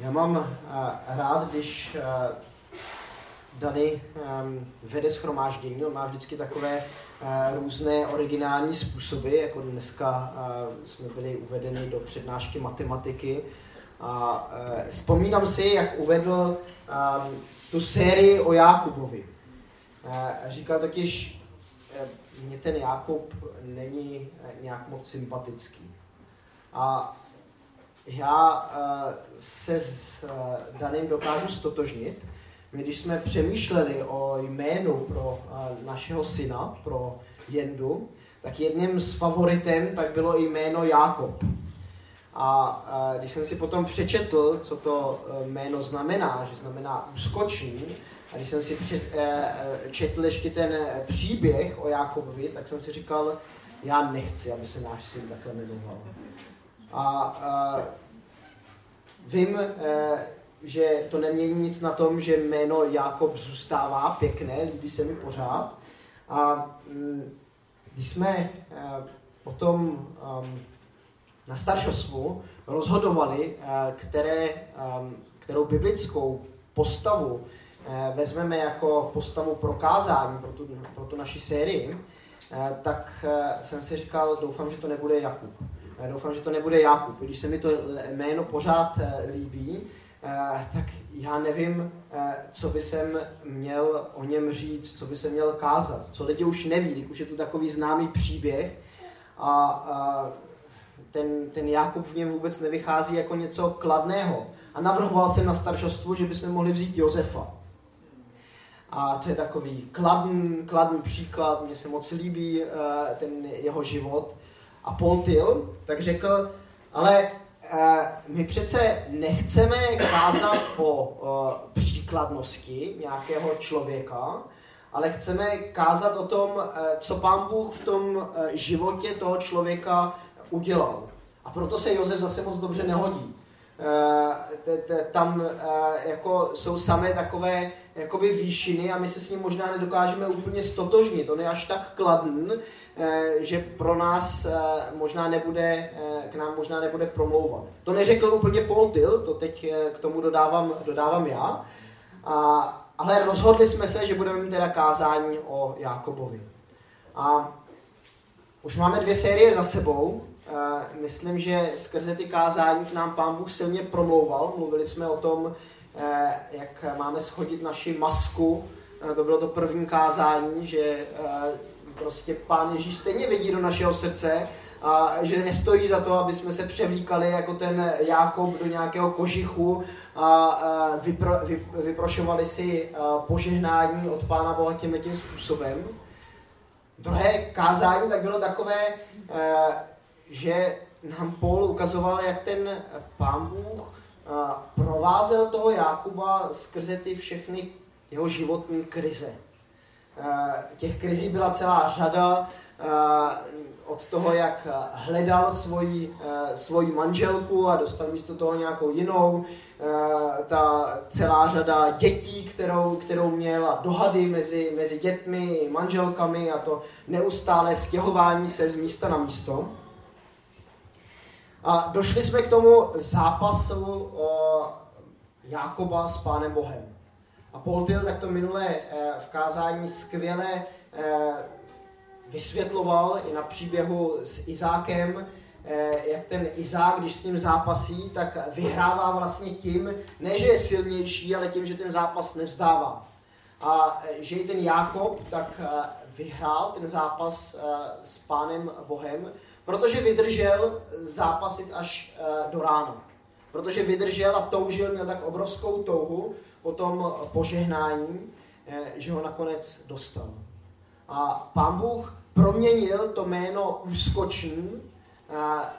Já mám uh, rád, když uh, Dany um, vede schromáždění. On má vždycky takové uh, různé originální způsoby, jako dneska uh, jsme byli uvedeni do přednášky matematiky. A uh, vzpomínám si, jak uvedl um, tu sérii o Jákubovi. Uh, říkal totiž, uh, mně ten Jákob není nějak moc sympatický. A já uh, se s uh, Danem dokážu stotožnit. My, když jsme přemýšleli o jménu pro uh, našeho syna, pro Jendu, tak jedním z favoritem tak bylo jméno Jákob. A když jsem si potom přečetl, co to jméno znamená, že znamená úskočný, a když jsem si při, četl ještě ten příběh o Jákobovi, tak jsem si říkal, já nechci, aby se náš syn takhle jmenoval. A uh, vím, uh, že to nemění nic na tom, že jméno Jakob zůstává pěkné, líbí se mi pořád. A um, když jsme potom um, na staršostvu rozhodovali, uh, které, um, kterou biblickou postavu vezmeme jako postavu prokázání pro tu, pro tu naši sérii, tak jsem si říkal, doufám, že to nebude Jakub. Já doufám, že to nebude Jakub. Když se mi to jméno pořád eh, líbí, eh, tak já nevím, eh, co by jsem měl o něm říct, co by se měl kázat, co lidi už neví, když už je to takový známý příběh a ten, ten Jakub v něm vůbec nevychází jako něco kladného. A navrhoval jsem na staršostvu, že bychom mohli vzít Josefa. A to je takový kladný, kladný příklad, mně se moc líbí ten jeho život. A Paul Till tak řekl, ale eh, my přece nechceme kázat o eh, příkladnosti nějakého člověka, ale chceme kázat o tom, eh, co pán Bůh v tom životě toho člověka udělal. A proto se Josef zase moc dobře nehodí. Tam jako jsou samé takové jakoby výšiny a my se s ním možná nedokážeme úplně stotožnit. On je až tak kladný, Eh, že pro nás eh, možná nebude, eh, k nám možná nebude promlouvat. To neřekl úplně Paul Till, to teď k tomu dodávám, dodávám já, a, ale rozhodli jsme se, že budeme mít teda kázání o Jákobovi. A už máme dvě série za sebou. Myslím, že skrze ty kázání k nám pán Bůh silně promlouval. Mluvili jsme o tom, jak máme schodit naši masku. To bylo to první kázání, že prostě Pán Ježíš stejně vidí do našeho srdce a že nestojí za to, aby jsme se převlíkali jako ten Jákob do nějakého kožichu a vypro, vy, vyprošovali si požehnání od Pána Boha tímhle tím způsobem. Druhé kázání tak bylo takové, že nám Paul ukazoval, jak ten Pán Bůh provázel toho Jákuba skrze ty všechny jeho životní krize. Eh, těch krizí byla celá řada, eh, od toho, jak hledal svoji, eh, svoji manželku a dostal místo toho nějakou jinou, ta celá řada dětí, kterou, kterou měl a dohady mezi, mezi dětmi manželkami a to neustále stěhování se z místa na místo. A došli jsme k tomu zápasu Jákoba s Pánem Bohem. A Paul Till tak to minulé eh, v kázání skvěle eh, vysvětloval i na příběhu s Izákem, eh, jak ten Izák, když s ním zápasí, tak vyhrává vlastně tím, ne že je silnější, ale tím, že ten zápas nevzdává. A že i ten Jákob tak vyhrál ten zápas s pánem Bohem, protože vydržel zápasit až do rána. Protože vydržel a toužil, měl tak obrovskou touhu, po tom požehnání, eh, že ho nakonec dostal. A pán Bůh proměnil to jméno úskočný eh,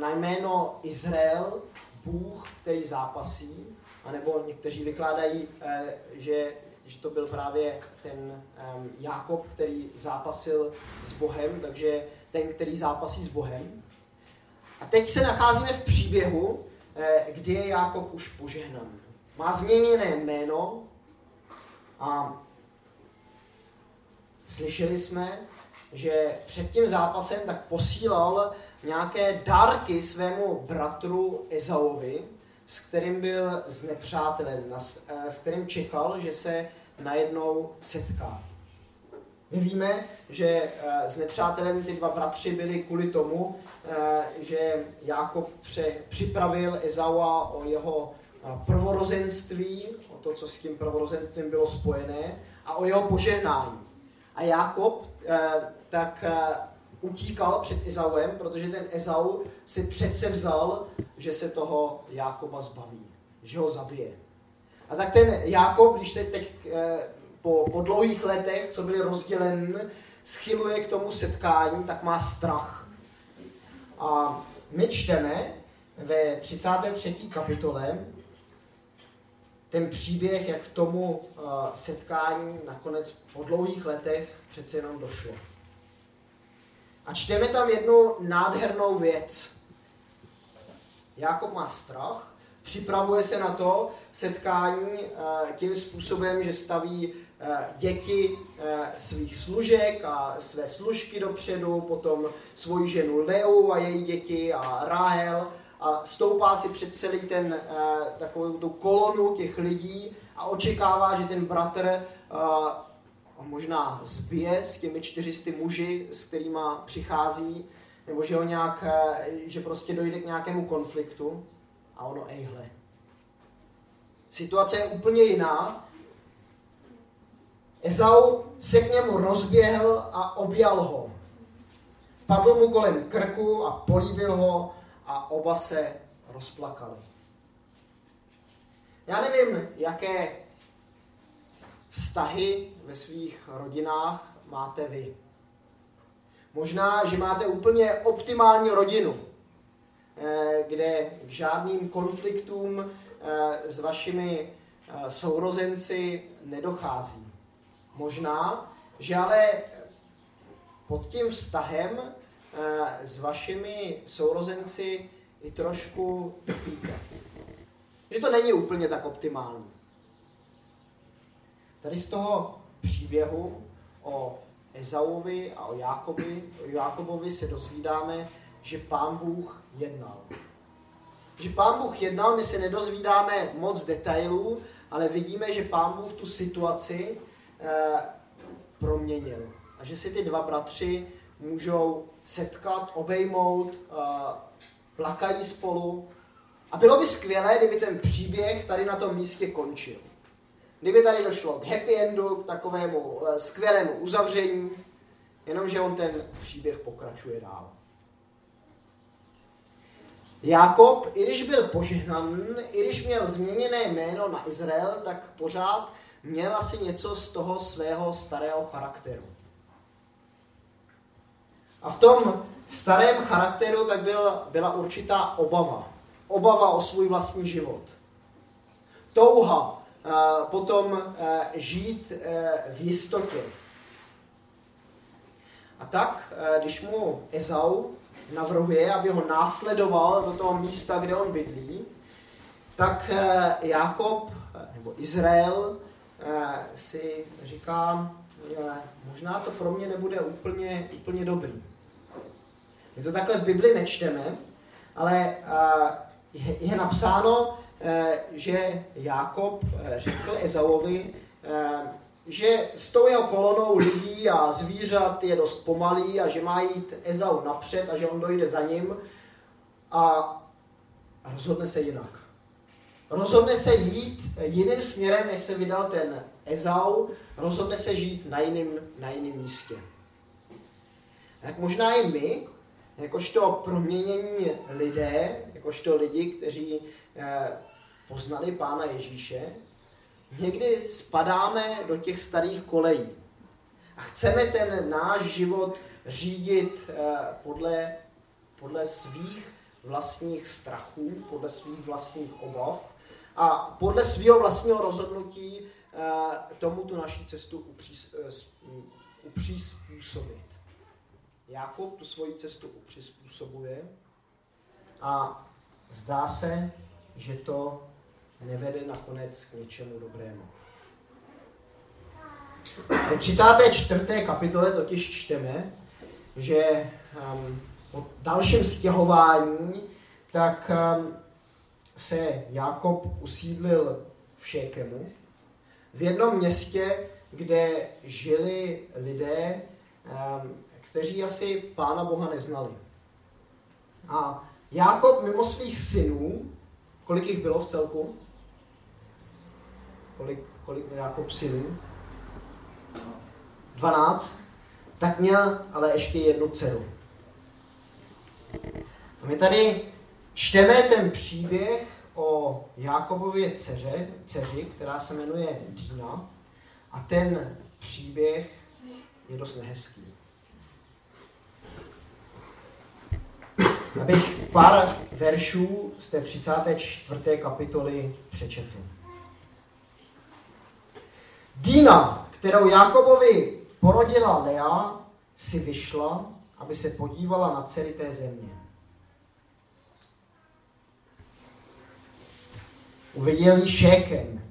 na jméno Izrael, Bůh, který zápasí, anebo někteří vykládají, eh, že, že to byl právě ten Jákob, který zápasil s Bohem, takže ten, který zápasí s Bohem. A teď se nacházíme v příběhu, kdy je Jákob už požehnaný má změněné jméno a slyšeli jsme, že před tím zápasem tak posílal nějaké dárky svému bratru Ezauovi, s kterým byl znepřátelen, s kterým čekal, že se najednou setká. My víme, že s nepřátelem ty dva bratři byli kvůli tomu, že Jákob připravil Ezaua o jeho prvorozenství, o to, co s tím prvorozenstvím bylo spojené, a o jeho požehnání. A Jákob tak utíkal před Ezauem, protože ten Ezau si přece vzal, že se toho Jákoba zbaví, že ho zabije. A tak ten Jákob, když se teď eh, po, po dlouhých letech, co byli rozdělen, schyluje k tomu setkání, tak má strach. A my čteme ve 33. kapitole ten příběh, jak k tomu uh, setkání nakonec po dlouhých letech přece jenom došlo. A čteme tam jednu nádhernou věc. Jakob má strach, připravuje se na to setkání eh, tím způsobem, že staví děti eh, svých služek a své služky dopředu, potom svoji ženu Leu a její děti a Rahel a stoupá si před celý ten takovou tu kolonu těch lidí a očekává, že ten bratr možná zbije s těmi čtyřisty muži, s kterými přichází, nebo že, ho nějak, eh, že prostě dojde k nějakému konfliktu a ono, ejhle. Situace je úplně jiná. Ezau se k němu rozběhl a objal ho. Padl mu kolem krku a políbil ho a oba se rozplakali. Já nevím, jaké vztahy ve svých rodinách máte vy. Možná, že máte úplně optimální rodinu, eh, kde k žádným konfliktům eh, s vašimi eh, sourozenci nedochází. Možná, že ale pod tím vztahem s vašimi sourozenci i trošku trpíte. Že to není úplně tak optimální. Tady z toho příběhu o Ezauovi a o Jákobi, o Jákobovi se dozvídáme, že pán Bůh jednal. Že pán Bůh jednal, my se nedozvídáme moc detailů, ale vidíme, že pán Bůh tu situaci eh, proměnil. A že si ty dva bratři můžou setkat, obejmout, eh, plakají spolu. A bylo by skvělé, kdyby ten příběh tady na tom místě končil. Kdyby tady došlo k happy endu, k takovému eh, skvělému uzavření, jenomže on ten příběh pokračuje dál. Jakob, i když byl požehnan, i když měl změněné jméno na Izrael, tak pořád měl asi něco z toho svého starého charakteru. A v tom starém charakteru tak byl, byla určitá obava. Obava o svůj vlastní život. Touha potom eh, žít eh, v jistotě. A tak, eh, když mu Ezau navrhuje, aby ho následoval do toho místa, kde on bydlí, tak Jakob, nebo Izrael, si říká, možná to pro mě nebude úplně, úplně dobrý. My to takhle v Bibli nečteme, ale je, je napsáno, Eh, že Jákob eh, řekl Ezauovi, eh, že s tou jeho kolonou lidí a zvířat je dost pomalý a že má jít Ezau napřed a že on dojde za ním a rozhodne se jinak. Rozhodne se jít jiným směrem, než se vydal ten Ezau, rozhodne se žít na jiném, na jiném místě. Tak možná i my, jakožto proměnění lidé, jakožto lidi, kteří poznali Pána Ježíše, někdy spadáme do těch starých kolejí. A chceme ten náš život řídit eh, podle, podle svých vlastních strachů, podle svých vlastních obav a podle svého vlastního rozhodnutí eh, tomu tu naší cestu eh, upřizpůsobit. Jakob tu svoji cestu upřizpůsobuje a zdá se, že to nevede nakonec k něčemu dobrému. V 34. kapitole totiž čteme, že um, po dalším stěhování tak um, se Jakob usídlil v Šékemu, v jednom městě, kde žili lidé, ehm, kteří asi Pána Boha neznali. A Jakob mimo svých synů, kolik jich bylo v celku? Kolik, kolik měl Jakob synů? 12. Tak měl ale ještě jednu dceru. A my tady čteme ten příběh o Jákobově dceře, dceři, která se jmenuje Dina. A ten příběh je dost nehezký. Abych pár veršů z té 34. kapitoly přečetl. Dina, kterou Jakobovi porodila Lea, si vyšla, aby se podívala na dcery té země. Uviděl ji Šékem,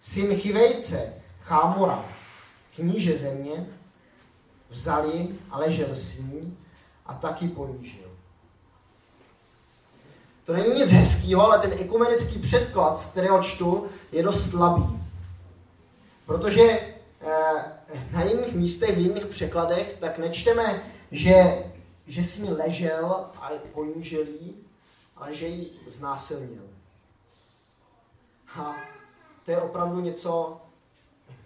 syn Chivejce, Chámora, kníže země, vzali a ležel s ní a taky ponížil. To není nic hezkého, ale ten ekumenický předklad, z kterého čtu, je dost slabý. Protože eh, na jiných místech, v jiných překladech, tak nečteme, že, že s ní ležel a ponížil ale že ji znásilnil. A to je opravdu něco,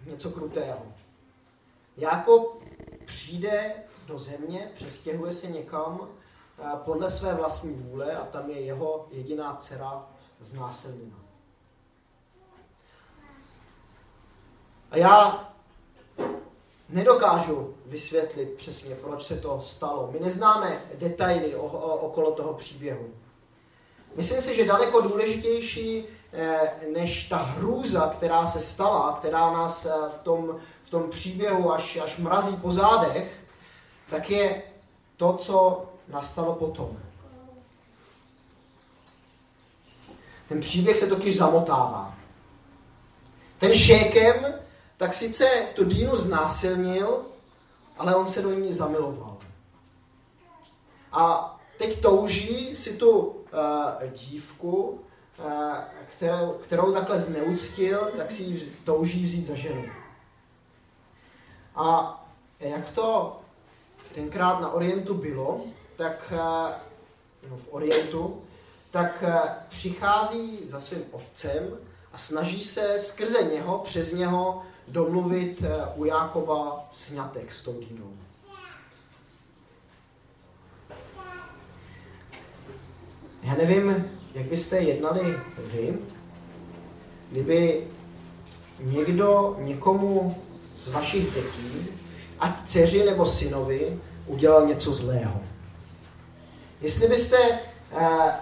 něco krutého. Jakob přijde do země, přestěhuje se někam eh, podle své vlastní vůle a tam je jeho jediná dcera znásilněna. A já nedokážu vysvětlit přesně, proč se to stalo. My neznáme detaily o, o, okolo toho příběhu. Myslím si, že daleko důležitější než ta hrůza, která se stala, která nás eh, v tom, v tom příběhu až, až mrazí po zádech, tak je to, co nastalo potom. Ten příběh se totiž zamotává. Ten šékem tak sice tu Dínu znásilnil, ale on se do ní zamiloval. A teď touží si tu uh, dívku, kterou, kterou takhle zneuctil, tak si ji touží vzít za ženu. A jak to tenkrát na Orientu bylo, tak uh, no, v Orientu, tak uh, přichází za svým otcem a snaží se skrze něho, přes něho domluvit uh, u Jákoba sňatek s tou dínou. Já nevím, jak byste jednali vy, kdyby někdo někomu z vašich dětí, ať dceři nebo synovi, udělal něco zlého. Jestli byste eh,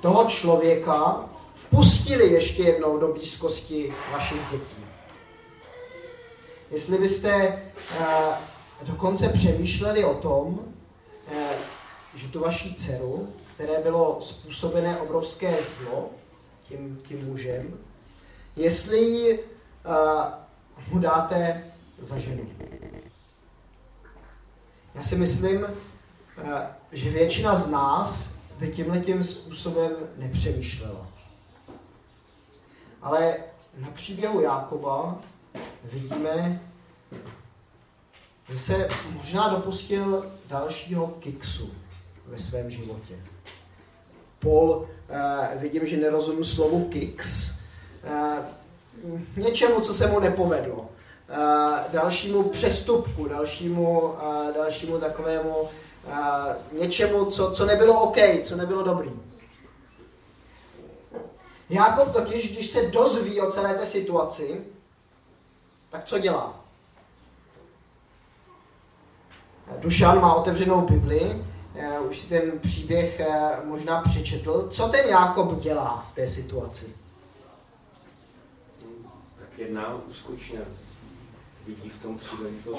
toho člověka vpustili ještě jednou do blízkosti vašich dětí. Jestli byste eh, dokonce přemýšleli o tom, eh, že tu vaši dceru které bylo způsobené obrovské zlo tím, tím mužem, jestli ji uh, mu dáte za ženu. Já si myslím, uh, že většina z nás by tímhle tím způsobem nepřemýšlela. Ale na příběhu Jákoba vidíme, že se možná dopustil dalšího kiksu ve svém životě. Paul, uh, vidím, že nerozumím slovu kicks, uh, něčemu, co se mu nepovedlo. Uh, dalšímu přestupku, dalšímu, dalšímu takovému něčemu, co, co nebylo OK, co nebylo dobrý. Jakob totiž, když se dozví o celé té situaci, tak co dělá? Dušan má otevřenou Bibli Eh, už si ten příběh eh, možná přečetl. Co ten Jákob dělá v té situaci? Tak jedná úskočně, vidí v tom příběhu to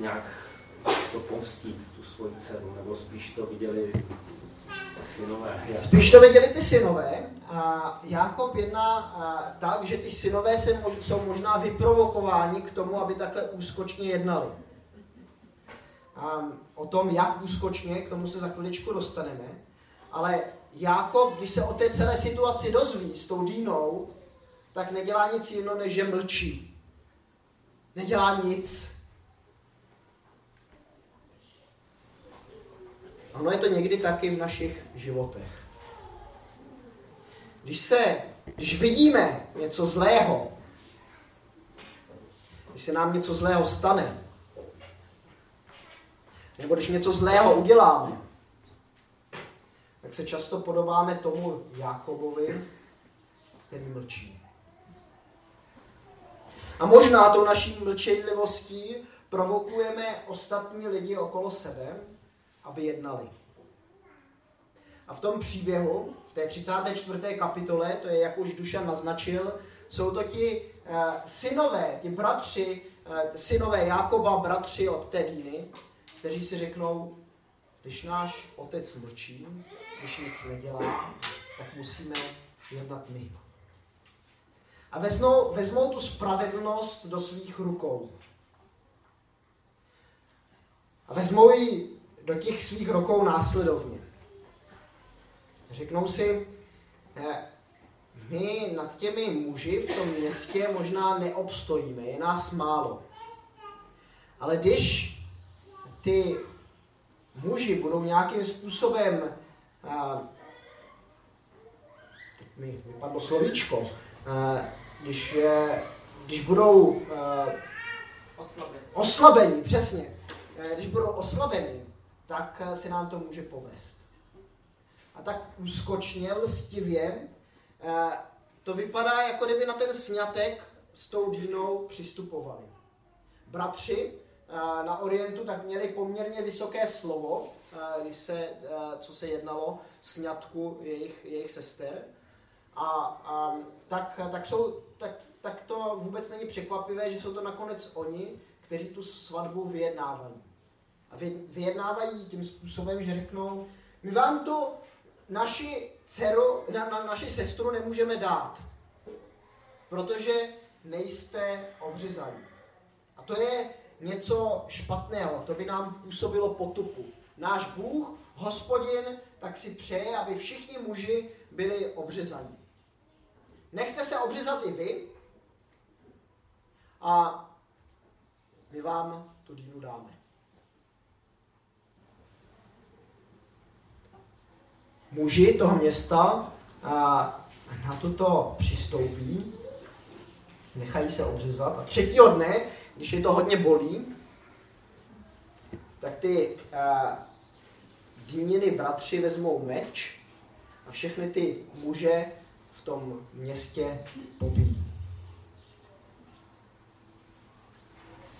nějak to pomstit, tu svoji dceru, nebo spíš to viděli synové. Spíš to viděli ty synové. A Jakob jedná tak, že ty synové se jsou možná vyprovokováni k tomu, aby takhle úskočně jednali. O tom, jak úskočně, k tomu se za chviličku dostaneme, ale Jakob, když se o té celé situaci dozví s tou Dínou, tak nedělá nic jiného, než že mlčí. Nedělá nic. Ono je to někdy taky v našich životech. Když se, když vidíme něco zlého, když se nám něco zlého stane, nebo když něco zlého uděláme, tak se často podobáme tomu Jakobovi, který mlčí. A možná tou naší mlčenlivostí provokujeme ostatní lidi okolo sebe, aby jednali. A v tom příběhu, v té 34. kapitole, to je, jak už Dušan naznačil, jsou to ti uh, synové, ti bratři, uh, synové Jakoba, bratři od té Dýny, kteří si řeknou, když náš otec mlčí, když nic nedělá, tak musíme jednat my. A vezmou, vezmou tu spravedlnost do svých rukou. A vezmou ji do těch svých rukou následovně. Řeknou si, my nad těmi muži v tom městě možná neobstojíme, je nás málo. Ale když ty muži budou nějakým způsobem, a, teď mi vypadlo slovíčko, a, když, je, když budou a, oslabení. oslabení, přesně, a, když budou oslabení, tak se nám to může povést. A tak úskočně, lstivě, to vypadá, jako kdyby na ten snětek s tou dínou přistupovali. Bratři na Orientu, tak měli poměrně vysoké slovo, když se, co se jednalo sňatku jejich, jejich sester. A, a tak, tak, jsou, tak, tak to vůbec není překvapivé, že jsou to nakonec oni, kteří tu svatbu vyjednávají. A vyjednávají tím způsobem, že řeknou, my vám tu naši dceru, na, na, naši sestru nemůžeme dát, protože nejste obřezaní. A to je něco špatného, to by nám působilo potupu. Náš Bůh, hospodin, tak si přeje, aby všichni muži byli obřezaní. Nechte se obřezat i vy a my vám tu dínu dáme. Muži toho města na toto přistoupí, nechají se obřezat a třetího dne když je to hodně bolí, tak ty uh, dýniny bratři vezmou meč a všechny ty muže v tom městě pobijí.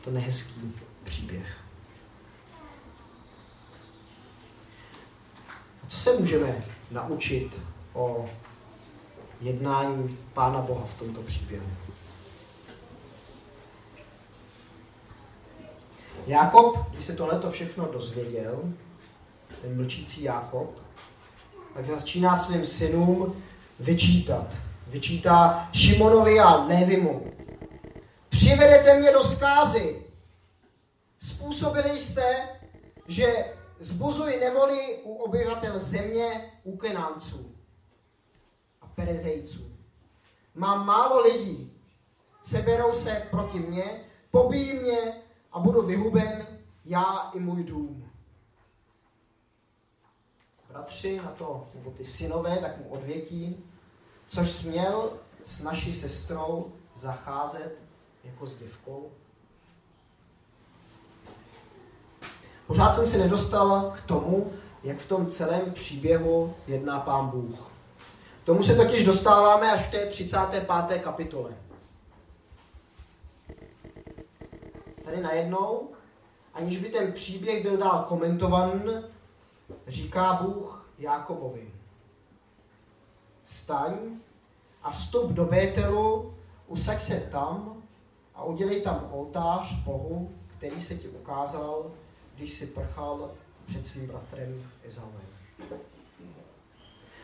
To nehezký příběh. A co se můžeme naučit o jednání Pána Boha v tomto příběhu? Jakob, když se tohleto všechno dozvěděl, ten mlčící Jakob, tak začíná svým synům vyčítat. Vyčítá Šimonovi a Levimu. Přivedete mě do zkázy. Způsobili jste, že zbuzuji nevoli u obyvatel země, u Kenánců a Perezejců. Mám málo lidí, seberou se proti mně, pobíjí mě a budu vyhuben já i můj dům. Bratři na to, nebo ty synové, tak mu odvětí, což směl s naší sestrou zacházet jako s děvkou. Pořád jsem se nedostal k tomu, jak v tom celém příběhu jedná pán Bůh. Tomu se totiž dostáváme až v té 35. kapitole. Tady najednou, aniž by ten příběh byl dál komentovan, říká Bůh Jákobovi. Staň a vstup do Bételu, usaď se tam a udělej tam oltář Bohu, který se ti ukázal, když si prchal před svým bratrem Ezauem.